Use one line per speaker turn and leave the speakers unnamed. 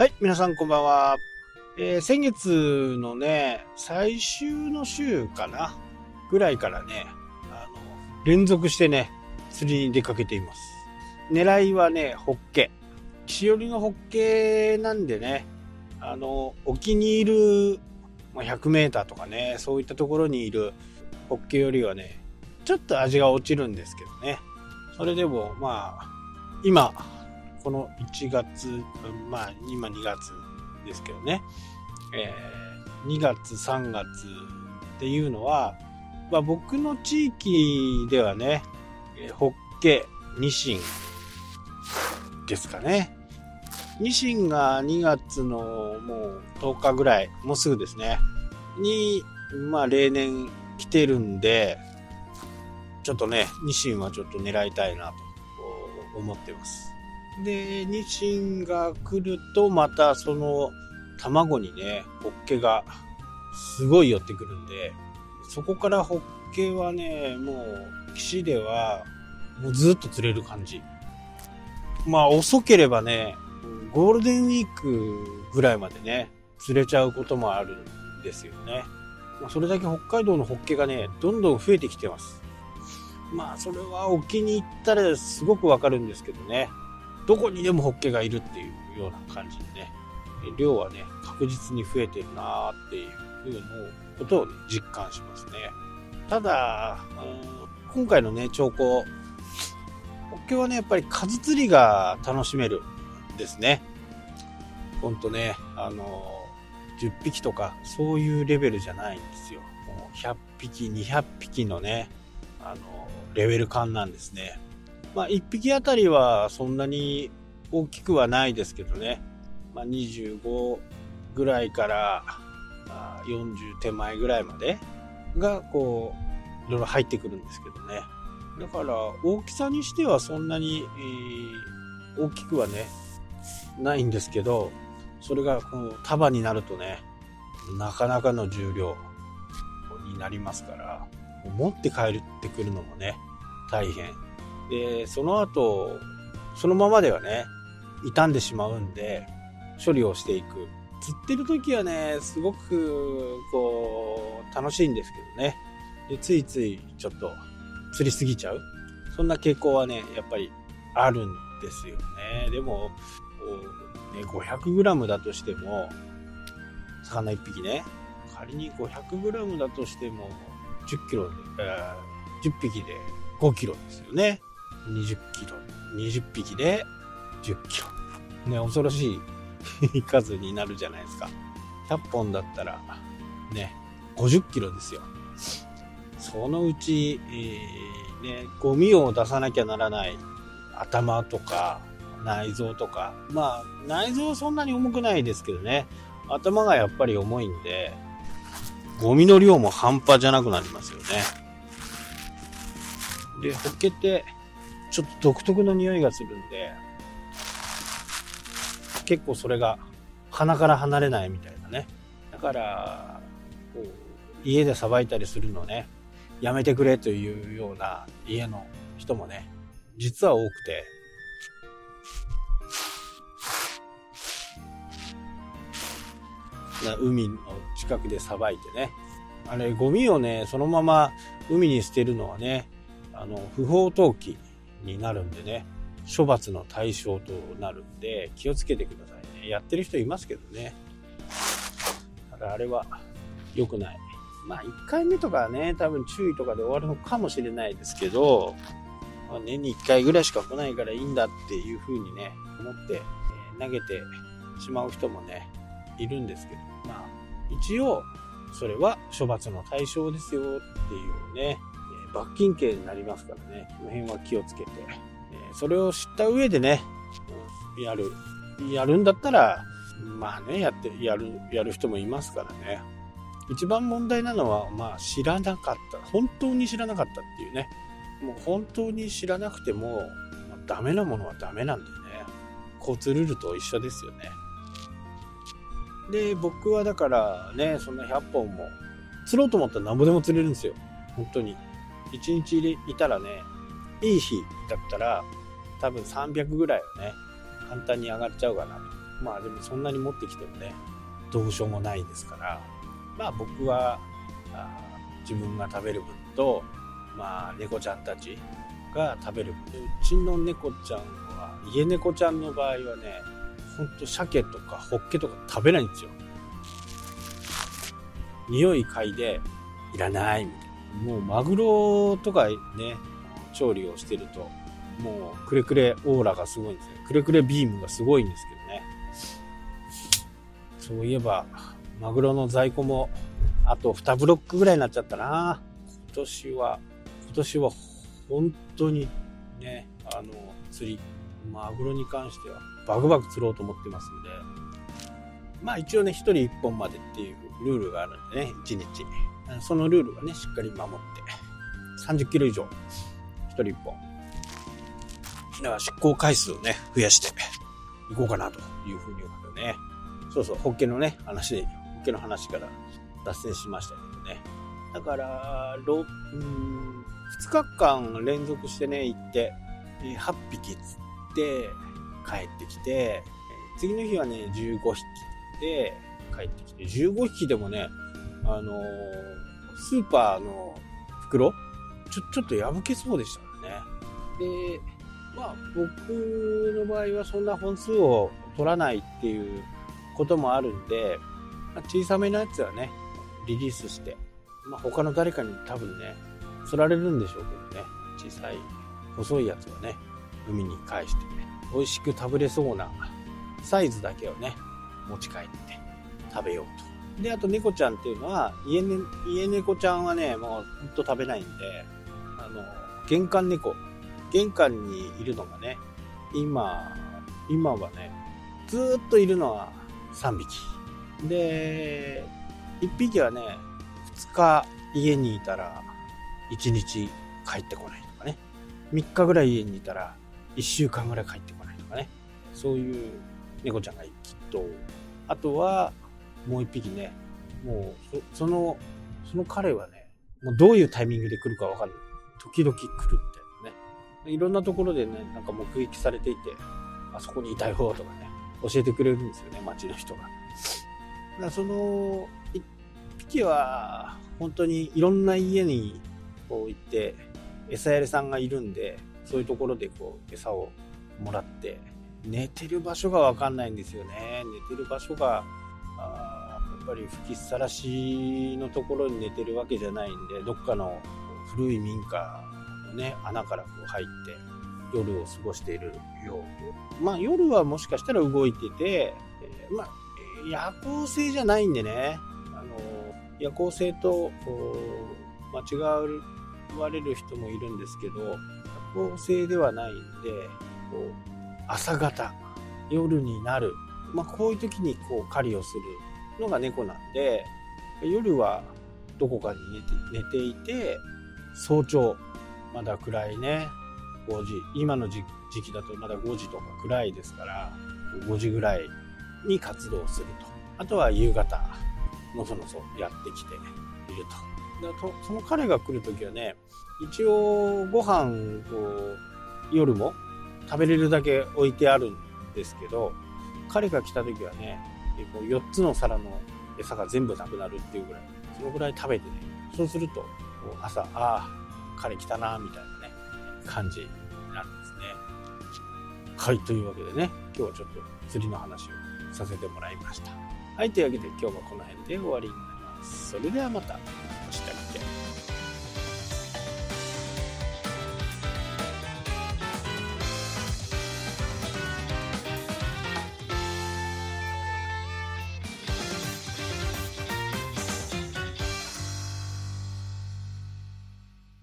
はい、皆さんこんばんは。えー先月のね、最終の週かなぐらいからね、あの、連続してね、釣りに出かけています。狙いはね、ホッケ。岸寄りのホッケなんでね、あの、沖にいる、ま、100メーターとかね、そういったところにいるホッケよりはね、ちょっと味が落ちるんですけどね。それでも、まあ、今、この1月、まあ、今2月ですけどね、えー2月、3月っていうのは、まあ、僕の地域ではね、えホッケ、ニシンですかね。ニシンが2月のもう10日ぐらい、もうすぐですね、に、まあ例年来てるんで、ちょっとね、ニシンはちょっと狙いたいなと思ってます。で、ニシンが来ると、またその卵にね、ホッケがすごい寄ってくるんで、そこからホッケはね、もう岸ではもうずっと釣れる感じ。まあ遅ければね、ゴールデンウィークぐらいまでね、釣れちゃうこともあるんですよね。まあ、それだけ北海道のホッケがね、どんどん増えてきてます。まあそれは沖に行ったらすごくわかるんですけどね。どこにでもホッケがいるっていうような感じでね。量はね、確実に増えてるなーっていうのことを、ね、実感しますね。ただ、うん今回のね、兆候、ホッケはね、やっぱり数釣りが楽しめるんですね。ほんとね、あの、10匹とか、そういうレベルじゃないんですよ。もう100匹、200匹のね、あの、レベル感なんですね。まあ、1匹あたりはそんなに大きくはないですけどね。まあ、25ぐらいから40手前ぐらいまでが、こう、いろいろ入ってくるんですけどね。だから、大きさにしてはそんなに、えー大きくはね、ないんですけど、それがこの束になるとね、なかなかの重量になりますから、持って帰ってくるのもね、大変。で、その後、そのままではね、傷んでしまうんで、処理をしていく。釣ってる時はね、すごく、こう、楽しいんですけどね。でついついちょっと釣りすぎちゃう。そんな傾向はね、やっぱりあるんですよね。でも、ね、500g だとしても、魚1匹ね、仮に 500g だとしても、10キロで、えー10匹で5キロですよね。20キロ。20匹で10キロ。ね、恐ろしい数になるじゃないですか。100本だったら、ね、50キロですよ。そのうち、えーね、ゴミを出さなきゃならない頭とか内臓とか、まあ内臓はそんなに重くないですけどね、頭がやっぱり重いんで、ゴミの量も半端じゃなくなりますよね。で、ホッケってちょっと独特の匂いがするんで、結構それが鼻から離れないみたいなね。だから、こう家でさばいたりするのね、やめてくれというような家の人もね、実は多くて、海の近くでさばいてね、あれ、ゴミをね、そのまま海に捨てるのはね、あの、不法投棄になるんでね、処罰の対象となるんで、気をつけてくださいね。やってる人いますけどね。ただあれは良くない。まあ、1回目とかね、多分注意とかで終わるのかもしれないですけど、まあ年に1回ぐらいしか来ないからいいんだっていう風にね、思って、え投げてしまう人もね、いるんですけど、まあ、一応、それは処罰の対象ですよっていうね、罰金刑になりますからね、この辺は気をつけて、えそれを知った上でね、やる、やるんだったら、まあね、やって、やる、やる人もいますからね。一番問題なのは、まあ知らなかった。本当に知らなかったっていうね。もう本当に知らなくても、まあダメなものはダメなんでね。交通ルールと一緒ですよね。で、僕はだからね、そんな100本も、釣ろうと思ったら何ぼでも釣れるんですよ。本当に。1日いたらね、いい日だったら、多分300ぐらいはね、簡単に上がっちゃうかなとまあでもそんなに持ってきてもね、どうしようもないですから、まあ僕は、あ自分が食べる分と、まあ猫ちゃんたちが食べる分。うちの猫ちゃんは、家猫ちゃんの場合はね、ほんと鮭とかホッケとか食べないんですよ。匂い嗅いで、いらないみたいな。もうマグロとかね、調理をしてると、もうくれくれオーラがすごいんですよ。くれくれビームがすごいんですけどね。そういえば、マグロの在庫も、あと2ブロックぐらいになっちゃったな。今年は、今年は本当にね、あの、釣り、マグロに関してはバクバク釣ろうと思ってますんで、まあ一応ね、1人1本までっていうルールがあるんでね、1日。そのルールはね、しっかり守って、30キロ以上、1人1本。だから出航回数をね、増やしていこうかなというふうに思ってね。そうそう、ホッケのね、話で、ホッケの話から脱線しましたけどね。だから、6、2日間連続してね、行って、8匹釣って帰ってきて、次の日はね、15匹で帰ってきて、15匹でもね、あのー、スーパーの袋？ちょ、ちょっと破けそうでしたからね。で、まあ、僕の場合はそんな本数を取らないっていうこともあるんで、まあ、小さめのやつはね、リリースして、まあ、他の誰かに多分ね、釣られるんでしょうけどね、小さい、細いやつはね、海に返してね、美味しく食べれそうなサイズだけをね、持ち帰って食べようと。で、あと猫ちゃんっていうのは、家,、ね、家猫ちゃんはね、もうほんと食べないんで、あの、玄関猫玄関にいるのがね、今、今はね、ずっといるのは3匹。で、1匹はね、2日家にいたら1日帰ってこないとかね。3日ぐらい家にいたら1週間ぐらい帰ってこないとかね。そういう猫ちゃんがきっと。あとは、もう1匹ね、もうそ、その、その彼はね、もうどういうタイミングで来るかわかんない。時々来るって。いろんなところでね、なんか目撃されていて、あそこにいたよとかね、教えてくれるんですよね、街の人が。だからその、一匹は、本当にいろんな家にこう行って、餌やりさんがいるんで、そういうところでこう、餌をもらって、寝てる場所がわかんないんですよね。寝てる場所が、あやっぱり吹きさらしのところに寝てるわけじゃないんで、どっかの古い民家のね、穴からこう入って夜を過ごしているよう。まあ夜はもしかしたら動いてて、えー、まあ夜行性じゃないんでね、あの夜行性と間違われる人もいるんですけど、夜行性ではないんで、こう朝方、夜になる、まあこういう時にこう狩りをするのが猫なんで、夜はどこかに寝て寝ていて、早朝、まだ暗いね、5時、今の時期だとまだ5時とか暗いですから、5時ぐらいに活動すると。あとは夕方、のそのそやってきていると。だとその彼が来るときはね、一応ご飯を夜も食べれるだけ置いてあるんですけど、彼が来た時はね、結構4つの皿の餌が全部なくなるっていうぐらい、そのぐらい食べてね、そうすると、朝、ああ、彼来たな、みたいなね、感じになるんですね。はい、というわけでね、今日はちょっと釣りの話をさせてもらいました。はい、というわけで今日もこの辺で終わりになります。それではまた。